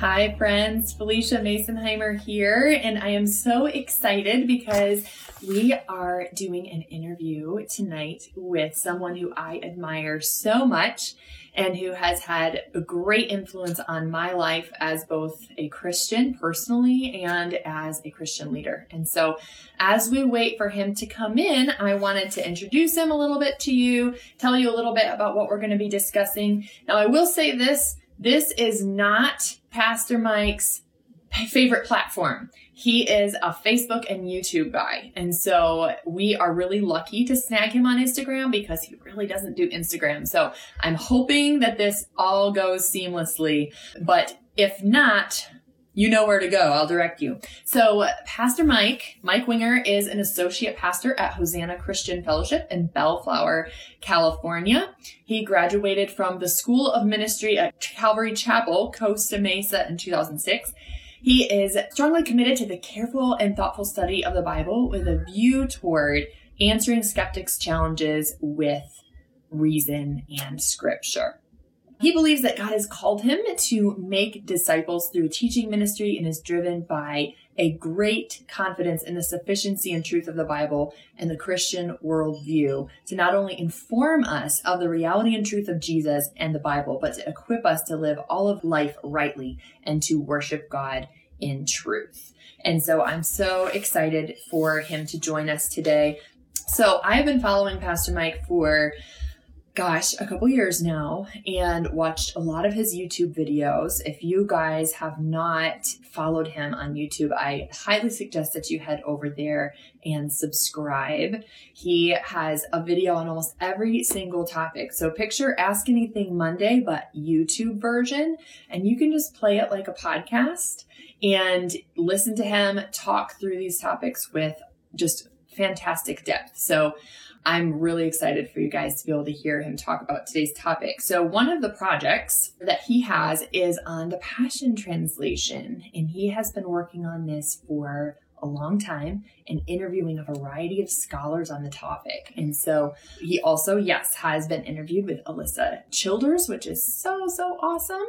Hi, friends. Felicia Masonheimer here, and I am so excited because we are doing an interview tonight with someone who I admire so much and who has had a great influence on my life as both a Christian personally and as a Christian leader. And so, as we wait for him to come in, I wanted to introduce him a little bit to you, tell you a little bit about what we're going to be discussing. Now, I will say this this is not Pastor Mike's favorite platform. He is a Facebook and YouTube guy. And so we are really lucky to snag him on Instagram because he really doesn't do Instagram. So I'm hoping that this all goes seamlessly. But if not, you know where to go. I'll direct you. So, Pastor Mike, Mike Winger is an associate pastor at Hosanna Christian Fellowship in Bellflower, California. He graduated from the School of Ministry at Calvary Chapel, Costa Mesa in 2006. He is strongly committed to the careful and thoughtful study of the Bible with a view toward answering skeptics' challenges with reason and scripture. He believes that God has called him to make disciples through teaching ministry and is driven by a great confidence in the sufficiency and truth of the Bible and the Christian worldview to not only inform us of the reality and truth of Jesus and the Bible, but to equip us to live all of life rightly and to worship God in truth. And so I'm so excited for him to join us today. So I've been following Pastor Mike for gosh, a couple years now and watched a lot of his YouTube videos. If you guys have not followed him on YouTube, I highly suggest that you head over there and subscribe. He has a video on almost every single topic. So picture Ask Anything Monday, but YouTube version, and you can just play it like a podcast and listen to him talk through these topics with just fantastic depth. So I'm really excited for you guys to be able to hear him talk about today's topic. So, one of the projects that he has is on the Passion Translation, and he has been working on this for a long time and interviewing a variety of scholars on the topic. And so he also, yes, has been interviewed with Alisa Childers, which is so, so awesome.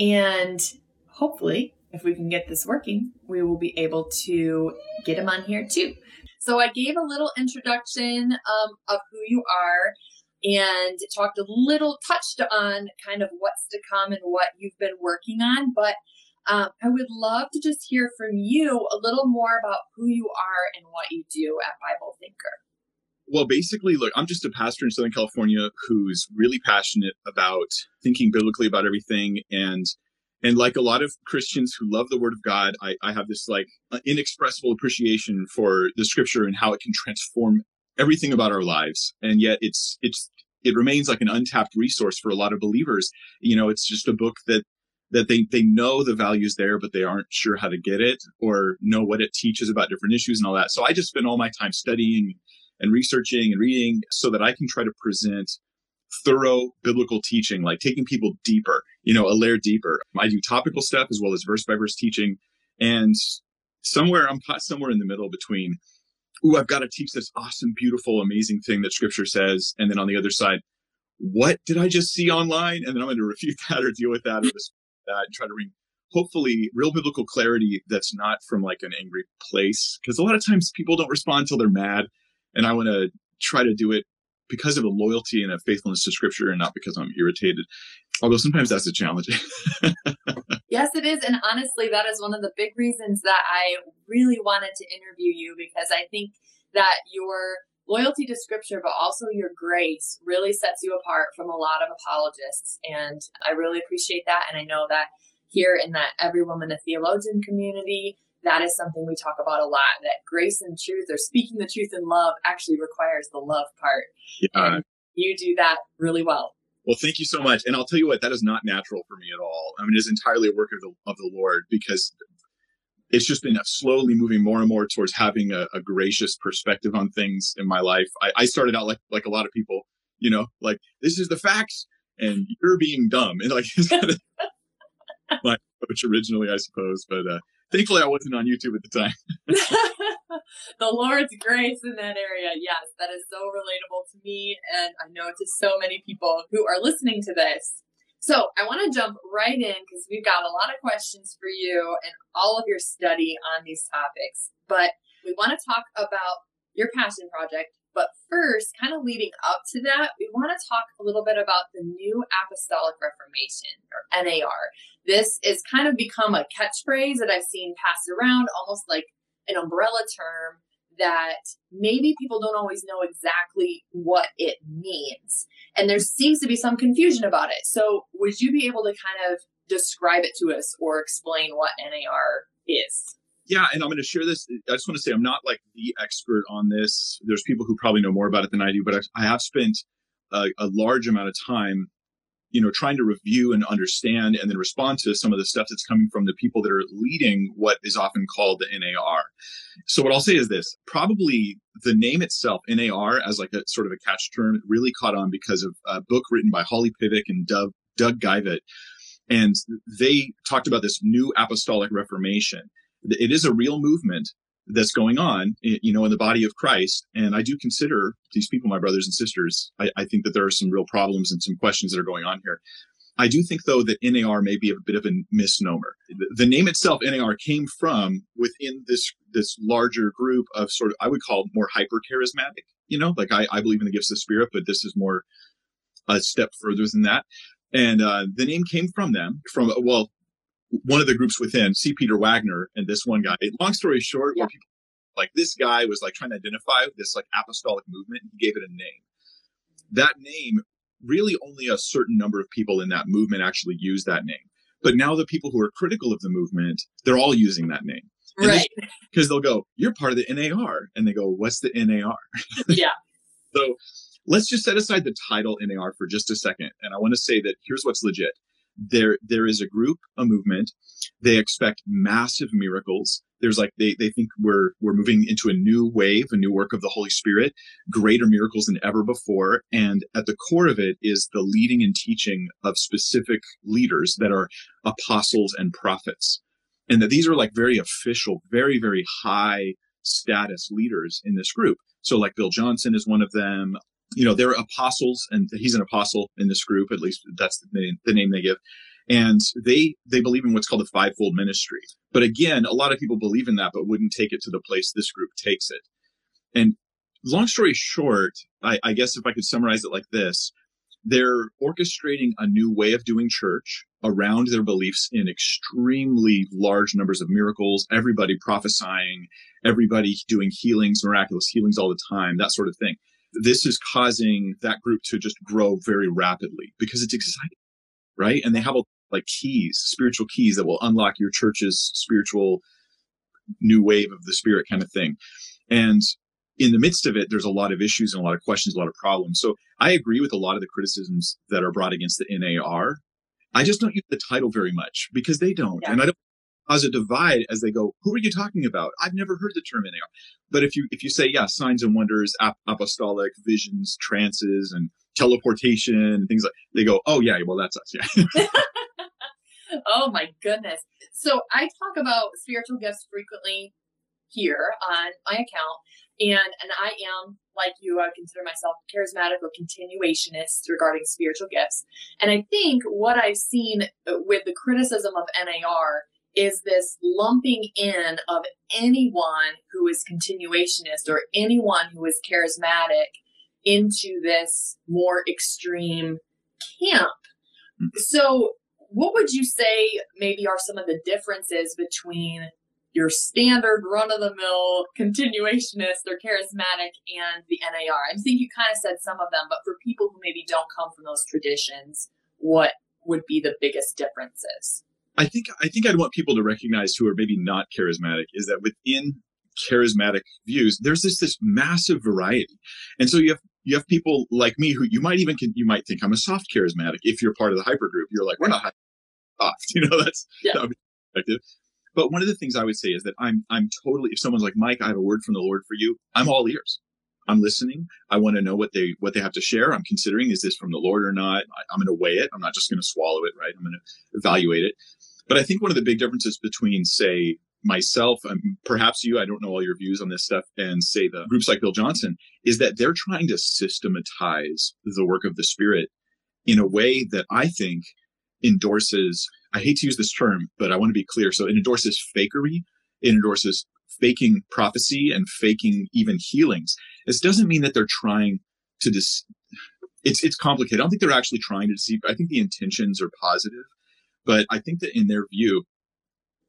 And hopefully, if we can get this working, we will be able to get him on here too. So I gave a little introduction um, of who you are and talked a little, touched on kind of what's to come and what you've been working on. But um, I would love to just hear from you a little more about who you are and what you do at Bible Thinker. Well, basically, look, I'm just a pastor in Southern California who's really passionate about thinking biblically about everything and and like a lot of Christians who love the Word of God, I, I have this like uh, inexpressible appreciation for the Scripture and how it can transform everything about our lives. And yet, it's it's it remains like an untapped resource for a lot of believers. You know, it's just a book that that they they know the values there, but they aren't sure how to get it or know what it teaches about different issues and all that. So I just spend all my time studying and researching and reading so that I can try to present thorough biblical teaching, like taking people deeper, you know, a layer deeper. I do topical stuff as well as verse by verse teaching. And somewhere, I'm caught somewhere in the middle between, ooh, I've got to teach this awesome, beautiful, amazing thing that scripture says. And then on the other side, what did I just see online? And then I'm going to refute that or deal with that or this, that and try to bring hopefully real biblical clarity that's not from like an angry place. Because a lot of times people don't respond till they're mad. And I want to try to do it because of a loyalty and a faithfulness to scripture and not because I'm irritated. Although sometimes that's a challenge. yes, it is. And honestly, that is one of the big reasons that I really wanted to interview you because I think that your loyalty to scripture, but also your grace really sets you apart from a lot of apologists. And I really appreciate that. And I know that here in that Every Woman a Theologian community, that is something we talk about a lot that grace and truth or speaking the truth in love actually requires the love part. Yeah. And you do that really well. Well, thank you so much. And I'll tell you what, that is not natural for me at all. I mean, it's entirely a work of the, of the Lord because it's just been slowly moving more and more towards having a, a gracious perspective on things in my life. I, I, started out like, like a lot of people, you know, like this is the facts and you're being dumb. And like, my approach originally, I suppose, but, uh, thankfully I wasn't on YouTube at the time. the Lord's grace in that area. Yes, that is so relatable to me. And I know to so many people who are listening to this. So I want to jump right in because we've got a lot of questions for you and all of your study on these topics. But we want to talk about your passion project. But first, kind of leading up to that, we want to talk a little bit about the New Apostolic Reformation or NAR. This has kind of become a catchphrase that I've seen passed around almost like an umbrella term that maybe people don't always know exactly what it means. And there seems to be some confusion about it. So, would you be able to kind of describe it to us or explain what NAR is? Yeah, and I'm going to share this. I just want to say I'm not like the expert on this. There's people who probably know more about it than I do, but I, I have spent a, a large amount of time you know, trying to review and understand and then respond to some of the stuff that's coming from the people that are leading what is often called the NAR. So what I'll say is this, probably the name itself, NAR, as like a sort of a catch term, really caught on because of a book written by Holly Pivec and Doug, Doug Geivett. And they talked about this new apostolic reformation. It is a real movement that's going on, you know, in the body of Christ. And I do consider these people my brothers and sisters. I, I, think that there are some real problems and some questions that are going on here. I do think, though, that NAR may be a bit of a misnomer. The, name itself, NAR, came from within this this larger group of sort of I would call more hyper charismatic. You know, like I, I believe in the gifts of Spirit, but this is more a step further than that. And uh, the name came from them. From well, one of the groups within, C. Peter Wagner and this one guy. Long story short, yeah. people, like this guy was like trying to identify this like apostolic movement and he gave it a name. That name, really only a certain number of people in that movement actually use that name. But now the people who are critical of the movement, they're all using that name. And right. Because they'll go, you're part of the NAR. And they go, what's the NAR? Yeah. so let's just set aside the title NAR for just a second. And I want to say that here's what's legit there there is a group, a movement. They expect massive miracles. There's like they they think we're we're moving into a new wave, a new work of the Holy Spirit, greater miracles than ever before. And at the core of it is the leading and teaching of specific leaders that are apostles and prophets. And that these are like very official, very, very high status leaders in this group. So like Bill Johnson is one of them you know, they're apostles, and he's an apostle in this group. At least that's the name, the name they give. And they they believe in what's called a fivefold ministry. But again, a lot of people believe in that, but wouldn't take it to the place this group takes it. And long story short, I, I guess if I could summarize it like this, they're orchestrating a new way of doing church around their beliefs in extremely large numbers of miracles, everybody prophesying, everybody doing healings, miraculous healings all the time, that sort of thing this is causing that group to just grow very rapidly because it's exciting, right? And they have like keys, spiritual keys that will unlock your church's spiritual new wave of the spirit kind of thing. And in the midst of it, there's a lot of issues and a lot of questions, a lot of problems. So I agree with a lot of the criticisms that are brought against the NAR. I just don't use the title very much because they don't. Yeah. And I don't cause a divide as they go, who are you talking about? I've never heard the term NAR. But if you, if you say, yeah, signs and wonders, ap- apostolic visions, trances and teleportation and things like, they go, oh yeah, well that's us. Yeah. oh my goodness. So I talk about spiritual gifts frequently here on my account. And, and I am, like you, I consider myself charismatic or continuationist regarding spiritual gifts. And I think what I've seen uh, with the criticism of NAR is this lumping in of anyone who is continuationist or anyone who is charismatic into this more extreme camp. So, what would you say maybe are some of the differences between your standard run of the mill continuationist or charismatic and the NAR? I think you kind of said some of them, but for people who maybe don't come from those traditions, what would be the biggest differences? I think I think I'd want people to recognize who are maybe not charismatic is that within charismatic views, there's this this massive variety. And so you have you have people like me who you might even you might think I'm a soft charismatic if you're part of the hyper group. You're like, we're not soft, you know. That's yeah. that perspective. But one of the things I would say is that I'm I'm totally if someone's like Mike, I have a word from the Lord for you. I'm all ears. I'm listening. I want to know what they what they have to share. I'm considering is this from the Lord or not. I, am going to weigh it. I'm not just going to swallow it, right? I'm going to evaluate it. But I think one of the big differences between, say, myself and perhaps you, I don't know all your views on this stuff, and say the groups like Bill Johnson, is that they're trying to systematize the work of the Spirit in a way that I think endorses. I hate to use this term, but I want to be clear. So it endorses fakery. It endorses faking prophecy and faking even healings. This doesn't mean that they're trying to dis- it's it's complicated. I don't think they're actually trying to deceive. I think the intentions are positive, but I think that in their view,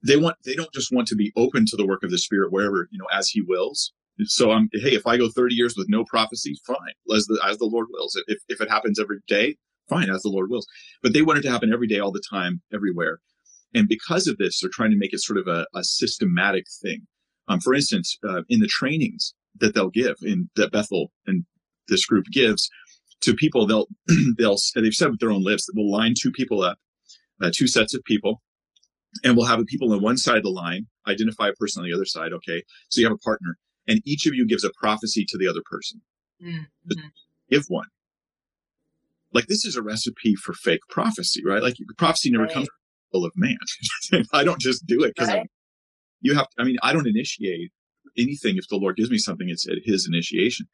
they want they don't just want to be open to the work of the Spirit wherever you know as He wills. So I'm hey, if I go 30 years with no prophecies, fine, as the as the Lord wills. If if it happens every day, fine, as the Lord wills. But they want it to happen every day, all the time, everywhere. And because of this, they're trying to make it sort of a, a systematic thing. Um, for instance, uh, in the trainings that they'll give in that Bethel and this group gives to people, they'll they'll they've said with their own lips that we'll line two people up, uh, two sets of people, and we'll have the people on one side of the line identify a person on the other side. Okay, so you have a partner, and each of you gives a prophecy to the other person. Mm-hmm. Give one. Like this is a recipe for fake prophecy, right? Like prophecy never right. comes from of man. I don't just do it because right you have to, I mean, I don't initiate anything. If the Lord gives me something, it's at his initiation.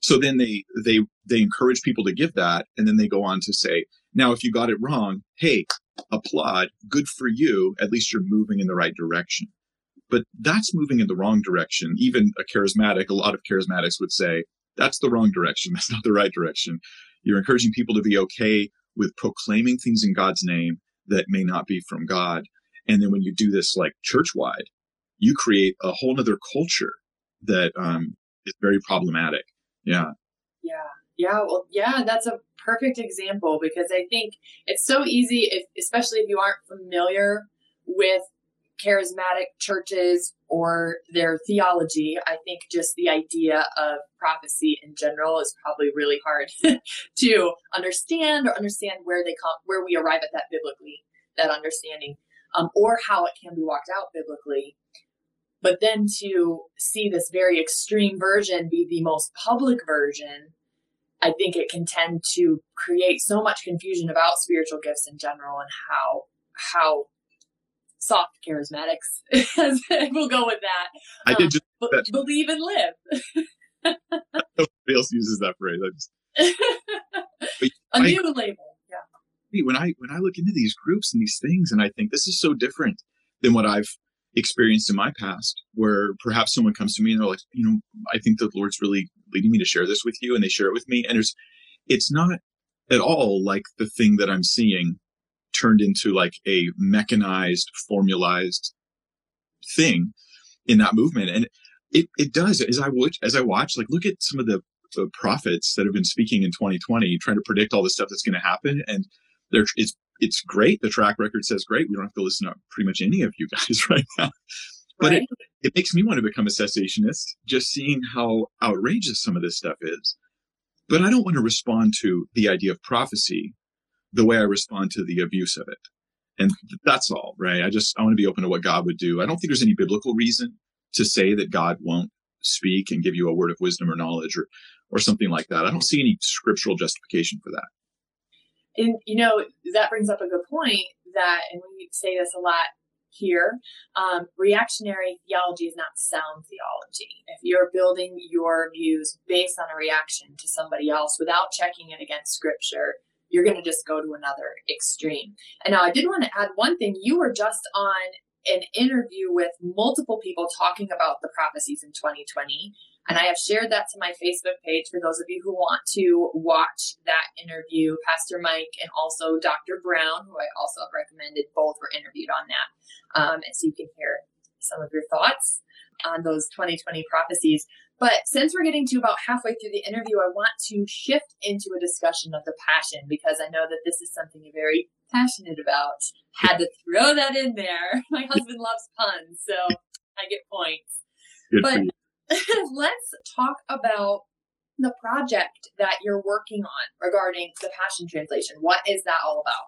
So then they, they, they encourage people to give that. And then they go on to say, now, if you got it wrong, hey, applaud. Good for you. At least you're moving in the right direction. But that's moving in the wrong direction. Even a charismatic, a lot of charismatics would say, that's the wrong direction. That's not the right direction. You're encouraging people to be okay with proclaiming things in God's name that may not be from God. And then when you do this like church wide, you create a whole nother culture that um, is very problematic. Yeah. Yeah. Yeah. Well, yeah, that's a perfect example because I think it's so easy, if, especially if you aren't familiar with charismatic churches or their theology. I think just the idea of prophecy in general is probably really hard to understand or understand where they come, where we arrive at that biblically, that understanding um, or how it can be walked out biblically. But then to see this very extreme version be the most public version, I think it can tend to create so much confusion about spiritual gifts in general and how how soft charismatics we'll go with that. I did just um, b- believe and live. Nobody else uses that phrase. I just a new I, label Yeah. when I when I look into these groups and these things, and I think this is so different than what I've experienced in my past, where perhaps someone comes to me and they're like, you know, I think the Lord's really leading me to share this with you, and they share it with me, and there's, it's not at all like the thing that I'm seeing turned into like a mechanized, formalized thing in that movement, and it it does as I watch as I watch, like look at some of the the prophets that have been speaking in 2020, trying to predict all the stuff that's going to happen, and there, it's it's great. The track record says great. We don't have to listen to pretty much any of you guys right now. But right. it, it makes me want to become a cessationist, just seeing how outrageous some of this stuff is. But I don't want to respond to the idea of prophecy the way I respond to the abuse of it. And that's all, right? I just, I want to be open to what God would do. I don't think there's any biblical reason to say that God won't speak and give you a word of wisdom or knowledge or, or something like that. I don't see any scriptural justification for that and you know that brings up a good point that and we say this a lot here um, reactionary theology is not sound theology. If you're building your views based on a reaction to somebody else without checking it against scripture you're going to just go to another extreme. And now i did want to add one thing. You were just on an interview with multiple people talking about the prophecies in 2020 and I have shared that to my Facebook page for those of you who want to watch that interview. Pastor Mike and also Dr. Brown, who I also have recommended, both were interviewed on that. Um, and so you can hear some of your thoughts on those 2020 prophecies. But since we're getting to about halfway through the interview, I want to shift into a discussion of the passion because I know that this is something you're very passionate about. Had to throw that in there. My husband loves puns, so I get points. Good but let's talk about the project that you're working on regarding the Passion Translation. What is that all about?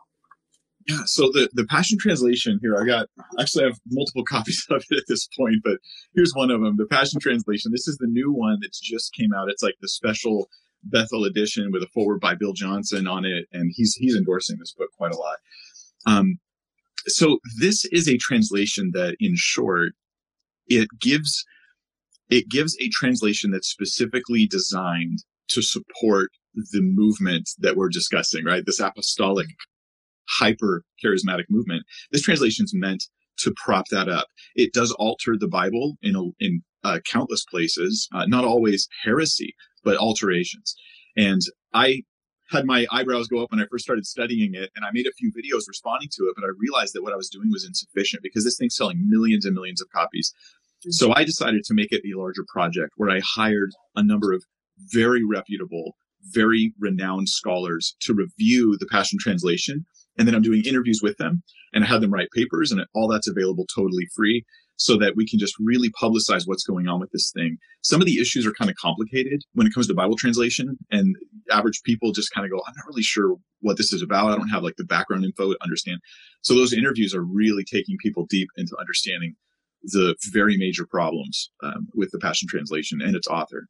Yeah, so the, the Passion Translation here, I got actually I have multiple copies of it at this point, but here's one of them. The Passion Translation. This is the new one that's just came out. It's like the special Bethel edition with a forward by Bill Johnson on it, and he's he's endorsing this book quite a lot. Um, so this is a translation that, in short, it gives it gives a translation that's specifically designed to support the movement that we're discussing, right? This apostolic, hyper charismatic movement. This translation is meant to prop that up. It does alter the Bible in a, in uh, countless places, uh, not always heresy, but alterations. And I had my eyebrows go up when I first started studying it, and I made a few videos responding to it, but I realized that what I was doing was insufficient because this thing's selling millions and millions of copies. So I decided to make it a larger project where I hired a number of very reputable, very renowned scholars to review the Passion Translation. And then I'm doing interviews with them and I had them write papers and all that's available totally free so that we can just really publicize what's going on with this thing. Some of the issues are kind of complicated when it comes to Bible translation and average people just kind of go, I'm not really sure what this is about. I don't have like the background info to understand. So those interviews are really taking people deep into understanding the very major problems um, with the Passion Translation and its author.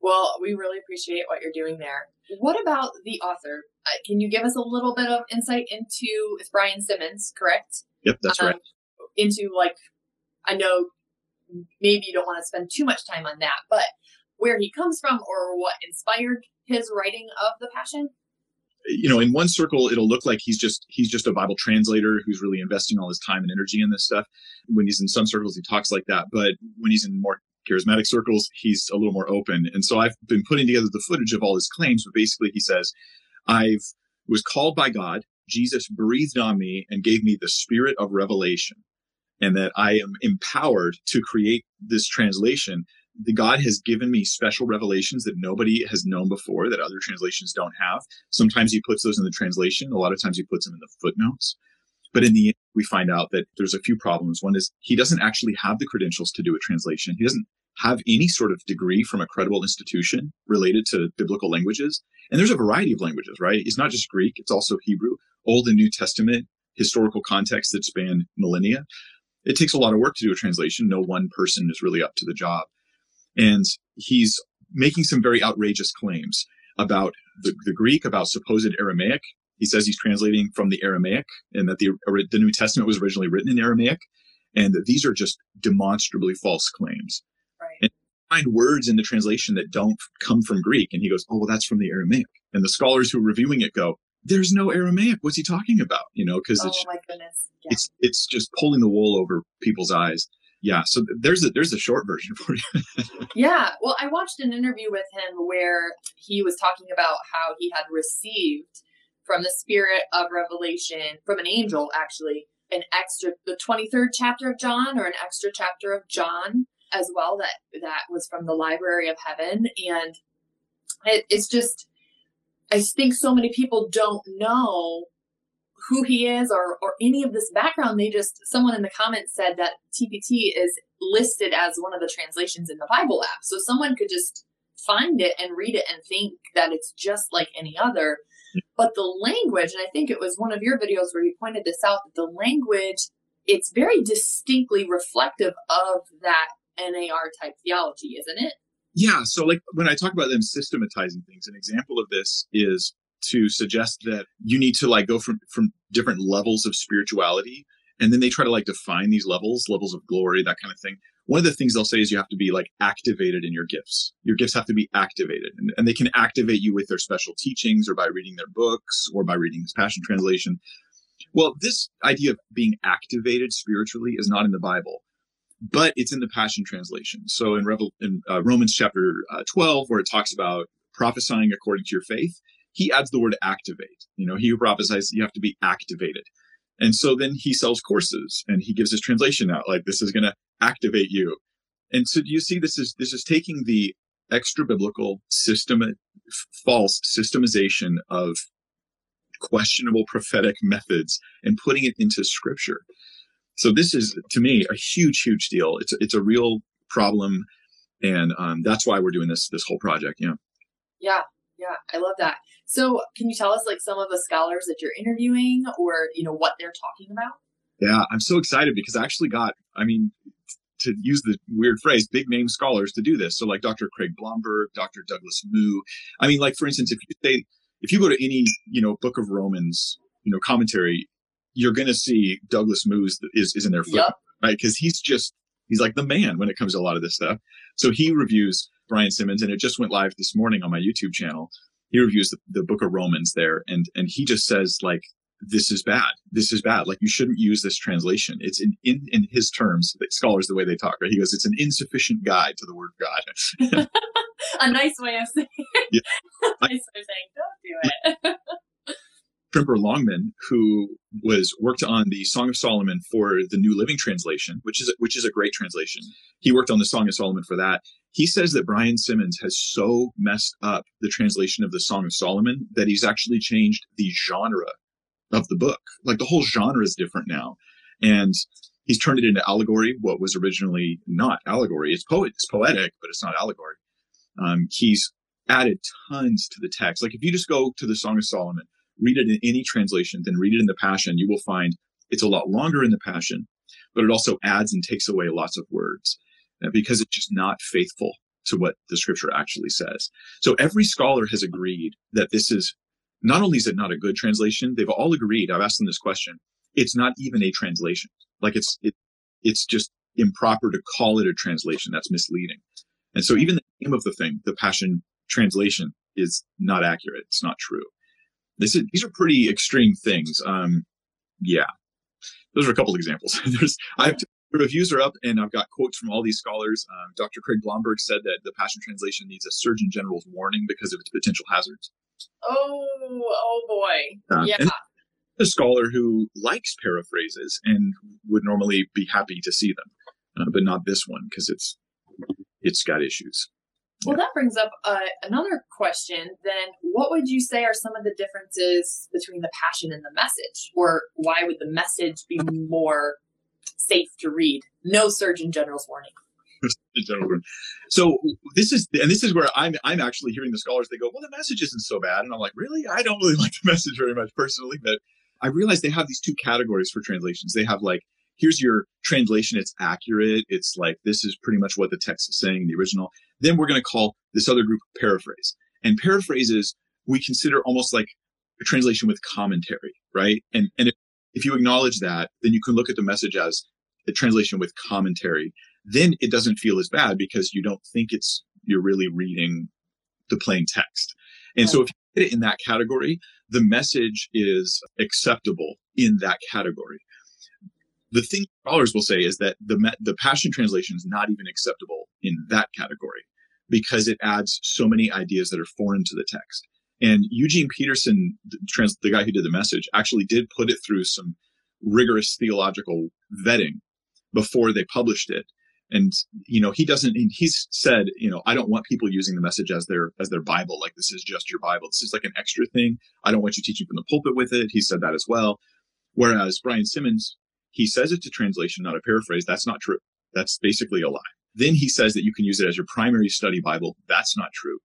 Well, we really appreciate what you're doing there. What about the author? Uh, can you give us a little bit of insight into it's Brian Simmons, correct? Yep, that's um, right. Into like, I know maybe you don't want to spend too much time on that, but where he comes from or what inspired his writing of the Passion? You know, in one circle, it'll look like he's just he's just a Bible translator who's really investing all his time and energy in this stuff. When he's in some circles, he talks like that, but when he's in more charismatic circles, he's a little more open. And so I've been putting together the footage of all his claims, but basically he says, "I've was called by God. Jesus breathed on me and gave me the spirit of revelation." And that I am empowered to create this translation the God has given me special revelations that nobody has known before that other translations don't have. Sometimes he puts those in the translation. A lot of times he puts them in the footnotes. But in the end, we find out that there's a few problems. One is he doesn't actually have the credentials to do a translation. He doesn't have any sort of degree from a credible institution related to biblical languages. And there's a variety of languages, right? It's not just Greek. It's also Hebrew, Old and New Testament, historical context that span millennia. It takes a lot of work to do a translation. No one person is really up to the job. And he's making some very outrageous claims about the, the Greek, about supposed Aramaic. He says he's translating from the Aramaic and that the, the New Testament was originally written in Aramaic. And that these are just demonstrably false claims. Right. And find words in the translation that don't come from Greek. And he goes, Oh, well, that's from the Aramaic. And the scholars who are reviewing it go, there's no Aramaic. What's he talking about? You know, because oh, it's. Yeah. it's, it's just pulling the wool over people's eyes yeah so there's a there's a short version for you. Yeah well i watched an interview with him where he was talking about how he had received from the spirit of revelation from an angel actually an extra the 23rd chapter of john or an extra chapter of john as well that that was from the library of heaven. And it, it's just i think so many people don't know who he is or or any of this background. They just someone in the comments said that TPT is listed as one of the translations in the Bible app. So someone could just find it and read it and think that it's just like any other. But the language, and I think it was one of your videos where you pointed this out, that the language, it's very distinctly reflective of that NAR type theology, isn't it? Yeah. So, like when I talk about them systematizing things, an example of this is to suggest that you need to like go from from different levels of spirituality and then they try to like define these levels levels of glory that kind of thing. One of the things they'll say is you have to be like activated in your gifts. Your gifts have to be activated and, and they can activate you with their special teachings or by reading their books or by reading this passion translation. Well this idea of being activated spiritually is not in the bible but it's in the passion translation. So in, Revel- in uh, romans chapter uh, 12 where it talks about prophesying according to your faith he adds the word activate. You know, he who prophesies, you have to be activated. And so then he sells courses and he gives his translation out like this is going to activate you. And so do you see this is this is taking the extra biblical system false systemization of questionable prophetic methods and putting it into scripture. So this is to me a huge huge deal. It's it's a real problem and um, that's why we're doing this this whole project. Yeah. Yeah, yeah, I love that. So, can you tell us like some of the scholars that you're interviewing, or you know what they're talking about? Yeah, I'm so excited because I actually got. I mean, to use the weird phrase, big name scholars to do this. So like Dr. Craig Blomberg, Dr. Douglas Moo. I mean, like for instance, if you say if you go to any you know book of Romans, you know commentary, you're going to see Douglas Moo is is in there, yep. right? Because he's just he's like the man when it comes to a lot of this stuff. So he reviews Brian Simmons, and it just went live this morning on my YouTube channel. He reviews the, the book of Romans there, and and he just says like this is bad. This is bad. Like you shouldn't use this translation. It's in, in, in his terms, scholars, the way they talk, right? He goes, it's an insufficient guide to the word of God. a nice way of saying, yeah. nice way of saying, don't do it. Tremper Longman, who was worked on the Song of Solomon for the New Living Translation, which is which is a great translation. He worked on the Song of Solomon for that. He says that Brian Simmons has so messed up the translation of the Song of Solomon that he's actually changed the genre of the book. Like the whole genre is different now. And he's turned it into allegory, what was originally not allegory. It's poet, it's poetic, but it's not allegory. Um, he's added tons to the text. Like if you just go to the Song of Solomon, read it in any translation, then read it in the Passion, you will find it's a lot longer in the Passion, but it also adds and takes away lots of words because it's just not faithful to what the scripture actually says. So every scholar has agreed that this is not only is it not a good translation, they've all agreed. I've asked them this question. It's not even a translation. Like it's, it, it's just improper to call it a translation. That's misleading. And so even the name of the thing, the Passion translation is not accurate. It's not true. This is, these are pretty extreme things. Um, yeah, those are a couple examples. There's, I have to, reviews are up and I've got quotes from all these scholars. Um, Dr. Craig Blomberg said that the Passion Translation needs a Surgeon General's warning because of its potential hazards. Oh, oh boy. Uh, yeah. A scholar who likes paraphrases and would normally be happy to see them, uh, but not this one because it's it's got issues. Well, that brings up uh, another question. Then, what would you say are some of the differences between the passion and the message, or why would the message be more safe to read? No Surgeon General's warning. So this is, and this is where I'm, I'm actually hearing the scholars. They go, well, the message isn't so bad, and I'm like, really? I don't really like the message very much personally, but I realize they have these two categories for translations. They have like, here's your translation. It's accurate. It's like this is pretty much what the text is saying in the original. Then we're going to call this other group paraphrase, and paraphrases we consider almost like a translation with commentary, right? And and if, if you acknowledge that, then you can look at the message as a translation with commentary then it doesn't feel as bad because you don't think it's you're really reading the plain text. And right. so if you put it in that category, the message is acceptable in that category. The thing scholars will say is that the the Passion Translation is not even acceptable in that category because it adds so many ideas that are foreign to the text. And Eugene Peterson, the, trans, the guy who did the message, actually did put it through some rigorous theological vetting before they published it. And you know he doesn't he's said you know i don't want people using the message as their as their bible like this is just your bible. This is like an extra thing. I don't want you teaching from the pulpit with it. He said that as well. Whereas brian simmons he says it's a translation not a paraphrase. That's not true. That's basically a lie. Then he says that you can use it as your primary study bible. That's not true.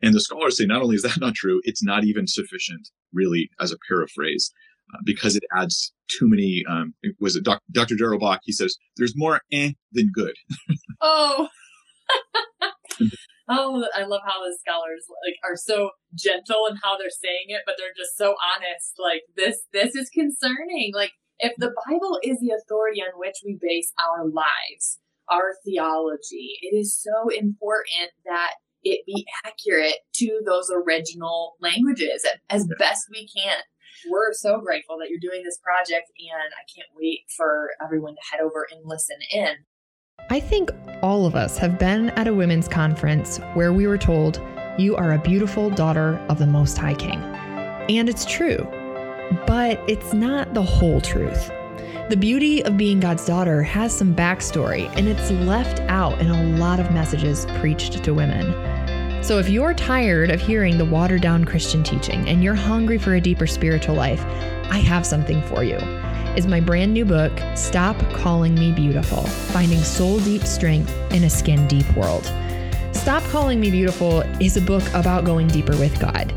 And the scholars say not only is that not true it's not even sufficient really as a paraphrase uh, because it adds too many. Um, was it Doc, Dr. Darrell Bock? He says there's more eh than good. oh. oh, I love how the scholars like are so gentle in how they're saying it, but they're just so honest. Like this, this is concerning. Like if the Bible is the authority on which we base our lives, our theology, it is so important that it be accurate to those original languages as best we can we're so grateful that you're doing this project, and I can't wait for everyone to head over and listen in. I think all of us have been at a women's conference where we were told, You are a beautiful daughter of the Most High King. And it's true, but it's not the whole truth. The beauty of being God's daughter has some backstory, and it's left out in a lot of messages preached to women. So, if you're tired of hearing the watered down Christian teaching and you're hungry for a deeper spiritual life, I have something for you. is my brand new book, Stop Calling Me Beautiful Finding Soul Deep Strength in a Skin Deep World. Stop Calling Me Beautiful is a book about going deeper with God.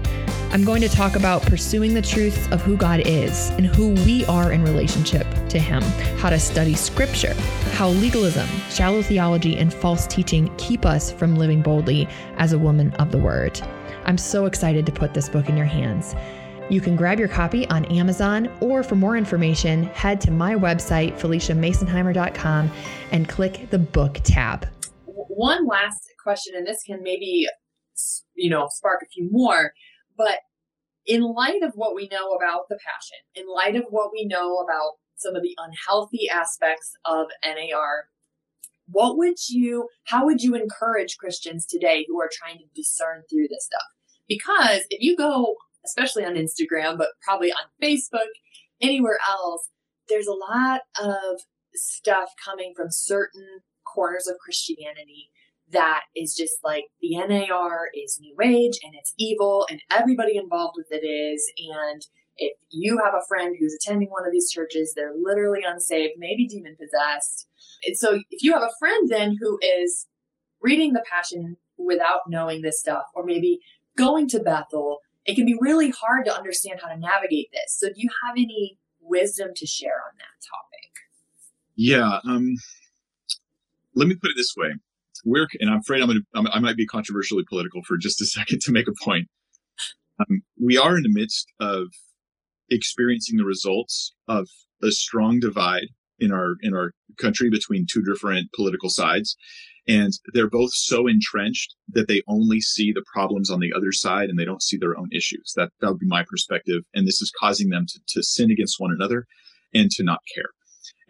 I'm going to talk about pursuing the truths of who God is and who we are in relationship to Him, how to study Scripture, how legalism, shallow theology, and false teaching keep us from living boldly as a woman of the Word. I'm so excited to put this book in your hands. You can grab your copy on Amazon, or for more information, head to my website, FeliciaMasonheimer.com, and click the book tab. One last question, and this can maybe, you know, spark a few more but in light of what we know about the passion, in light of what we know about some of the unhealthy aspects of NAR, what would you, how would you encourage Christians today who are trying to discern through this stuff? Because if you go, especially on Instagram, but probably on Facebook, anywhere else, there's a lot of stuff coming from certain corners of Christianity that is just like the NAR is new age and it's evil and everybody involved with it is. And if you have a friend who's attending one of these churches, they're literally unsaved, maybe demon possessed. And so if you have a friend then who is reading the Passion without knowing this stuff, or maybe going to Bethel, it can be really hard to understand how to navigate this. So do you have any wisdom to share on that topic? Yeah. Um, let me put it this way we're, and I'm afraid I'm to, I might be controversially political for just a second to make a point. Um, we are in the midst of experiencing the results of a strong divide in our in our country between two different political sides and they're both so entrenched that they only see the problems on the other side and they don't see their own issues. That that would be my perspective and this is causing them to, to sin against one another and to not care.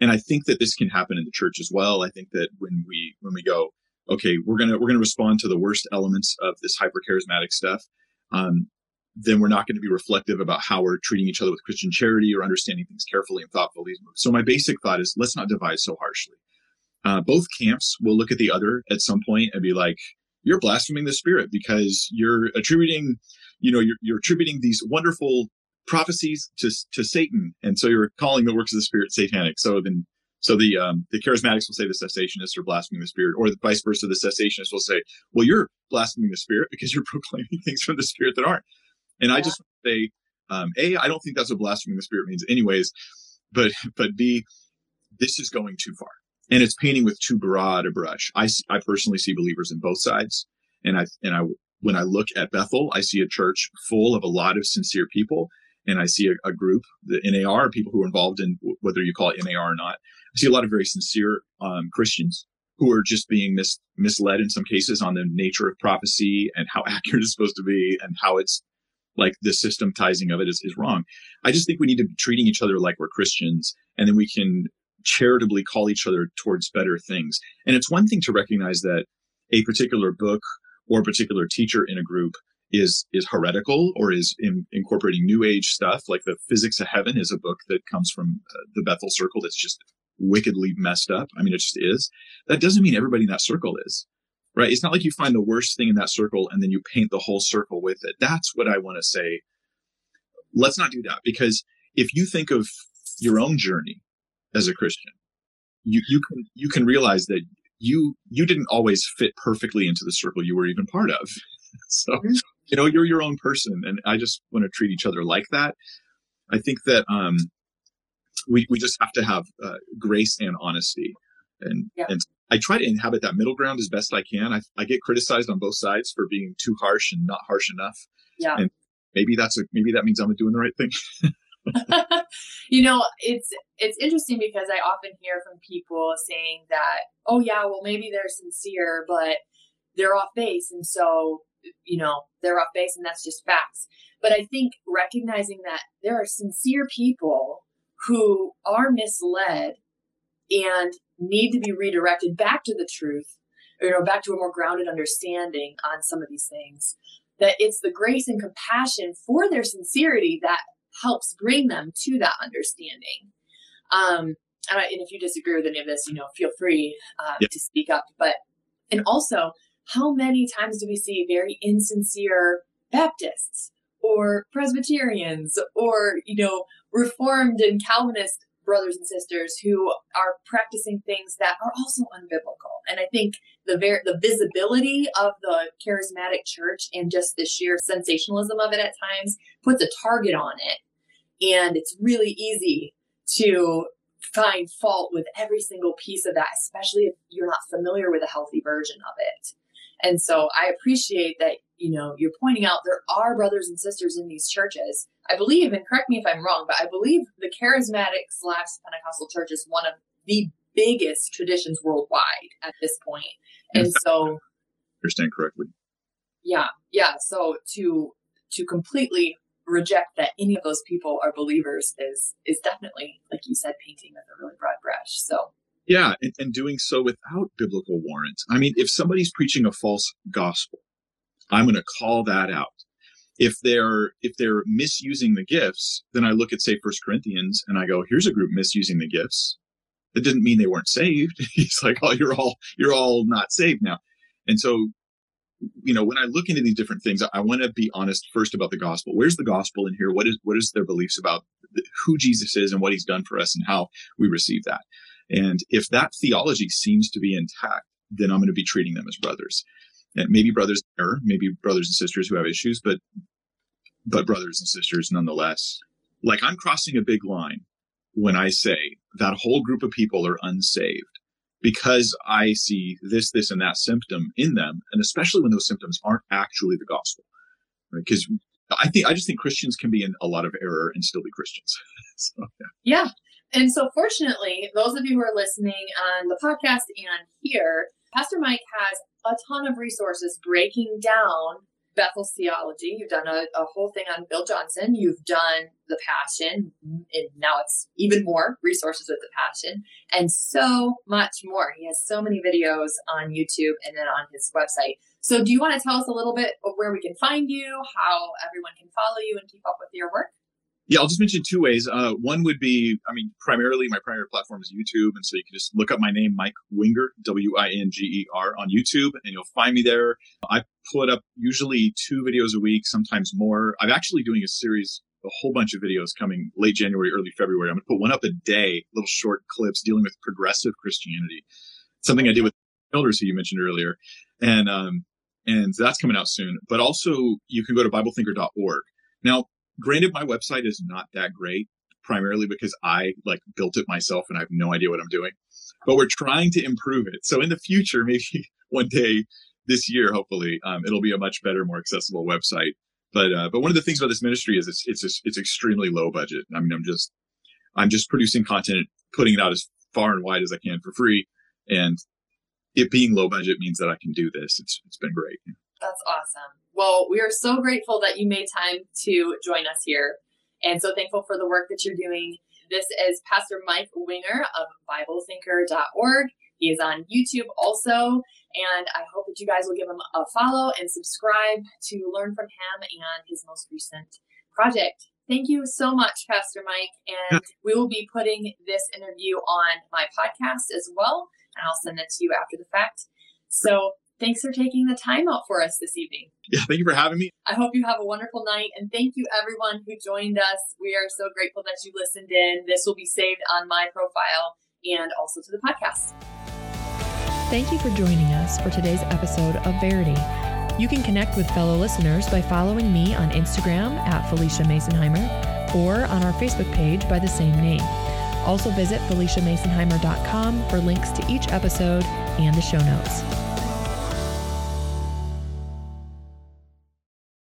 And i think that this can happen in the church as well. I think that when we when we go okay, we're gonna we're gonna respond to the worst elements of this hyper charismatic stuff. Um, then we're not going to be reflective about how we're treating each other with Christian charity or understanding things carefully and thoughtfully. So my basic thought is let's not divide so harshly. Uh, both camps will look at the other at some point and be like, "You're blaspheming the Spirit because you're attributing, you know, you're, you're attributing these wonderful prophecies to to Satan, and so you're calling the works of the Spirit satanic. So then so the um, the charismatics will say the cessationists are blaspheming the spirit, or the vice versa. The cessationists will say, "Well, you're blaspheming the spirit because you're proclaiming things from the spirit that aren't." And yeah. I just say, um, a, I don't think that's what blaspheming the spirit means, anyways. But but b, this is going too far, and it's painting with too broad a brush. I I personally see believers in both sides, and I and I when I look at Bethel, I see a church full of a lot of sincere people and I see a, a, group, the NAR, people who are involved in whether you call it NAR or not, I see a lot of very sincere um, Christians who are just being mis- misled in some cases on the nature of prophecy and how accurate it's supposed to be and how it's like the systematizing of it is, is wrong. I just think we need to be treating each other like we're Christians and then we can charitably call each other towards better things. And it's one thing to recognize that a particular book or a particular teacher in a group is is heretical or is in, incorporating new age stuff like the physics of heaven is a book that comes from uh, the bethel circle that's just wickedly messed up. I mean, it just is. That doesn't mean everybody in that circle is, right? It's not like you find the worst thing in that circle and then you paint the whole circle with it. That's what I want to say. Let's not do that because if you think of your own journey as a Christian, you, you can, you can realize that you, you didn't always fit perfectly into the circle you were even part of. so, mm-hmm. you know, you're your own person. And I just want to treat each other like that. I think that, um, we, we just have to have uh, grace and honesty and yeah. and I try to inhabit that middle ground as best I can. I, I get criticized on both sides for being too harsh and not harsh enough. Yeah. And maybe that's a maybe that means I'm doing the right thing. you know, it's it's interesting because I often hear from people saying that, oh yeah, well maybe they're sincere, but they're off base, and so you know they're off base, and that's just facts. But I think recognizing that there are sincere people who are misled and need to be redirected back to the truth, or, you know, back to a more grounded understanding on some of these things. That it's the grace and compassion for their sincerity that helps bring them to that understanding. Um, and, I, and if you disagree with any of this, you know, feel free uh, yep. to speak up. But and also, how many times do we see very insincere Baptists or Presbyterians or, you know, Reformed and Calvinist brothers and sisters who are practicing things that are also unbiblical. And I think the ver- the visibility of the charismatic church and just the sheer sensationalism of it at times puts a target on it. And it's really easy to find fault with every single piece of that, especially if you're not familiar with a healthy version of it. And so I appreciate that, you know, you're pointing out there are brothers and sisters in these churches. I believe, and correct me if I'm wrong, but I believe the charismatic slash Pentecostal church is one of the biggest traditions worldwide at this point. And so understand correctly. Yeah, yeah. So to to completely reject that any of those people are believers is is definitely, like you said, painting with a really broad brush. So yeah, and, and doing so without biblical warrant. I mean, if somebody's preaching a false gospel, I'm going to call that out. If they're if they're misusing the gifts, then I look at say First Corinthians and I go, here's a group misusing the gifts. That didn't mean they weren't saved. He's like, oh, you're all you're all not saved now. And so, you know, when I look into these different things, I, want to be honest first about the gospel. Where's the gospel in here? What is what is their beliefs about who Jesus is and what He's done for us and how we receive that? And if that theology seems to be intact, then I'm going to be treating them as brothers. Maybe brothers maybe brothers and sisters who have issues, but but brothers and sisters nonetheless. Like I'm crossing a big line when I say that whole group of people are unsaved because I see this, this, and that symptom in them, and especially when those symptoms aren't actually the gospel, right? Because I think I just think Christians can be in a lot of error and still be Christians. so, yeah. yeah, and so, fortunately, those of you who are listening on the podcast and here, Pastor Mike has a ton of resources breaking down Bethel's theology. You've done a, a, whole thing on Bill Johnson. You've done the Passion, mm, and now it's even more resources with the Passion, and so much more. He has so many videos on YouTube and then on his website. So, do you want to tell us a little bit of where we can find you, how everyone can follow you and keep up with your work? Yeah, I'll just mention two ways. Uh, one would be, I mean, primarily my primary platform is YouTube, and so you can just look up my name, Mike Winger, W I N G E R, on YouTube, and you'll find me there. I put up usually two videos a week, sometimes more. I'm actually doing a series, a whole bunch of videos coming late January, early February. I'm going to put one up a day, little short clips dealing with progressive Christianity, something I did with elders who you mentioned earlier, and um, and that's coming out soon. But also, you can go to BibleThinker.org. Now, Granted, my website is not that great, primarily because I like built it myself and I have no idea what I'm doing. But we're trying to improve it. So in the future, maybe one day this year, hopefully, um, it'll be a much better, more accessible website. But uh, but one of the things about this ministry is it's it's it's extremely low budget. I mean, I'm just I'm just producing content, putting it out as far and wide as I can for free, and it being low budget means that I can do this. It's it's been great. That's awesome. Well, we are so grateful that you made time to join us here and so thankful for the work that you're doing. This is Pastor Mike Winger of BibleThinker.org. He is on YouTube also, and I hope that you guys will give him a follow and subscribe to learn from him and his most recent project. Thank you so much, Pastor Mike. And we will be putting this interview on my podcast as well, and I'll send it to you after the fact. So Thanks for taking the time out for us this evening. Yeah, thank you for having me. I hope you have a wonderful night and thank you everyone who joined us. We are so grateful that you listened in. This will be saved on my profile and also to the podcast. Thank you for joining us for today's episode of Verity. You can connect with fellow listeners by following me on Instagram at Phylicia Masonheimer or on our Facebook page by the same name. Also visit PhyliciaMasonheimer.com for links to each episode and the show notes.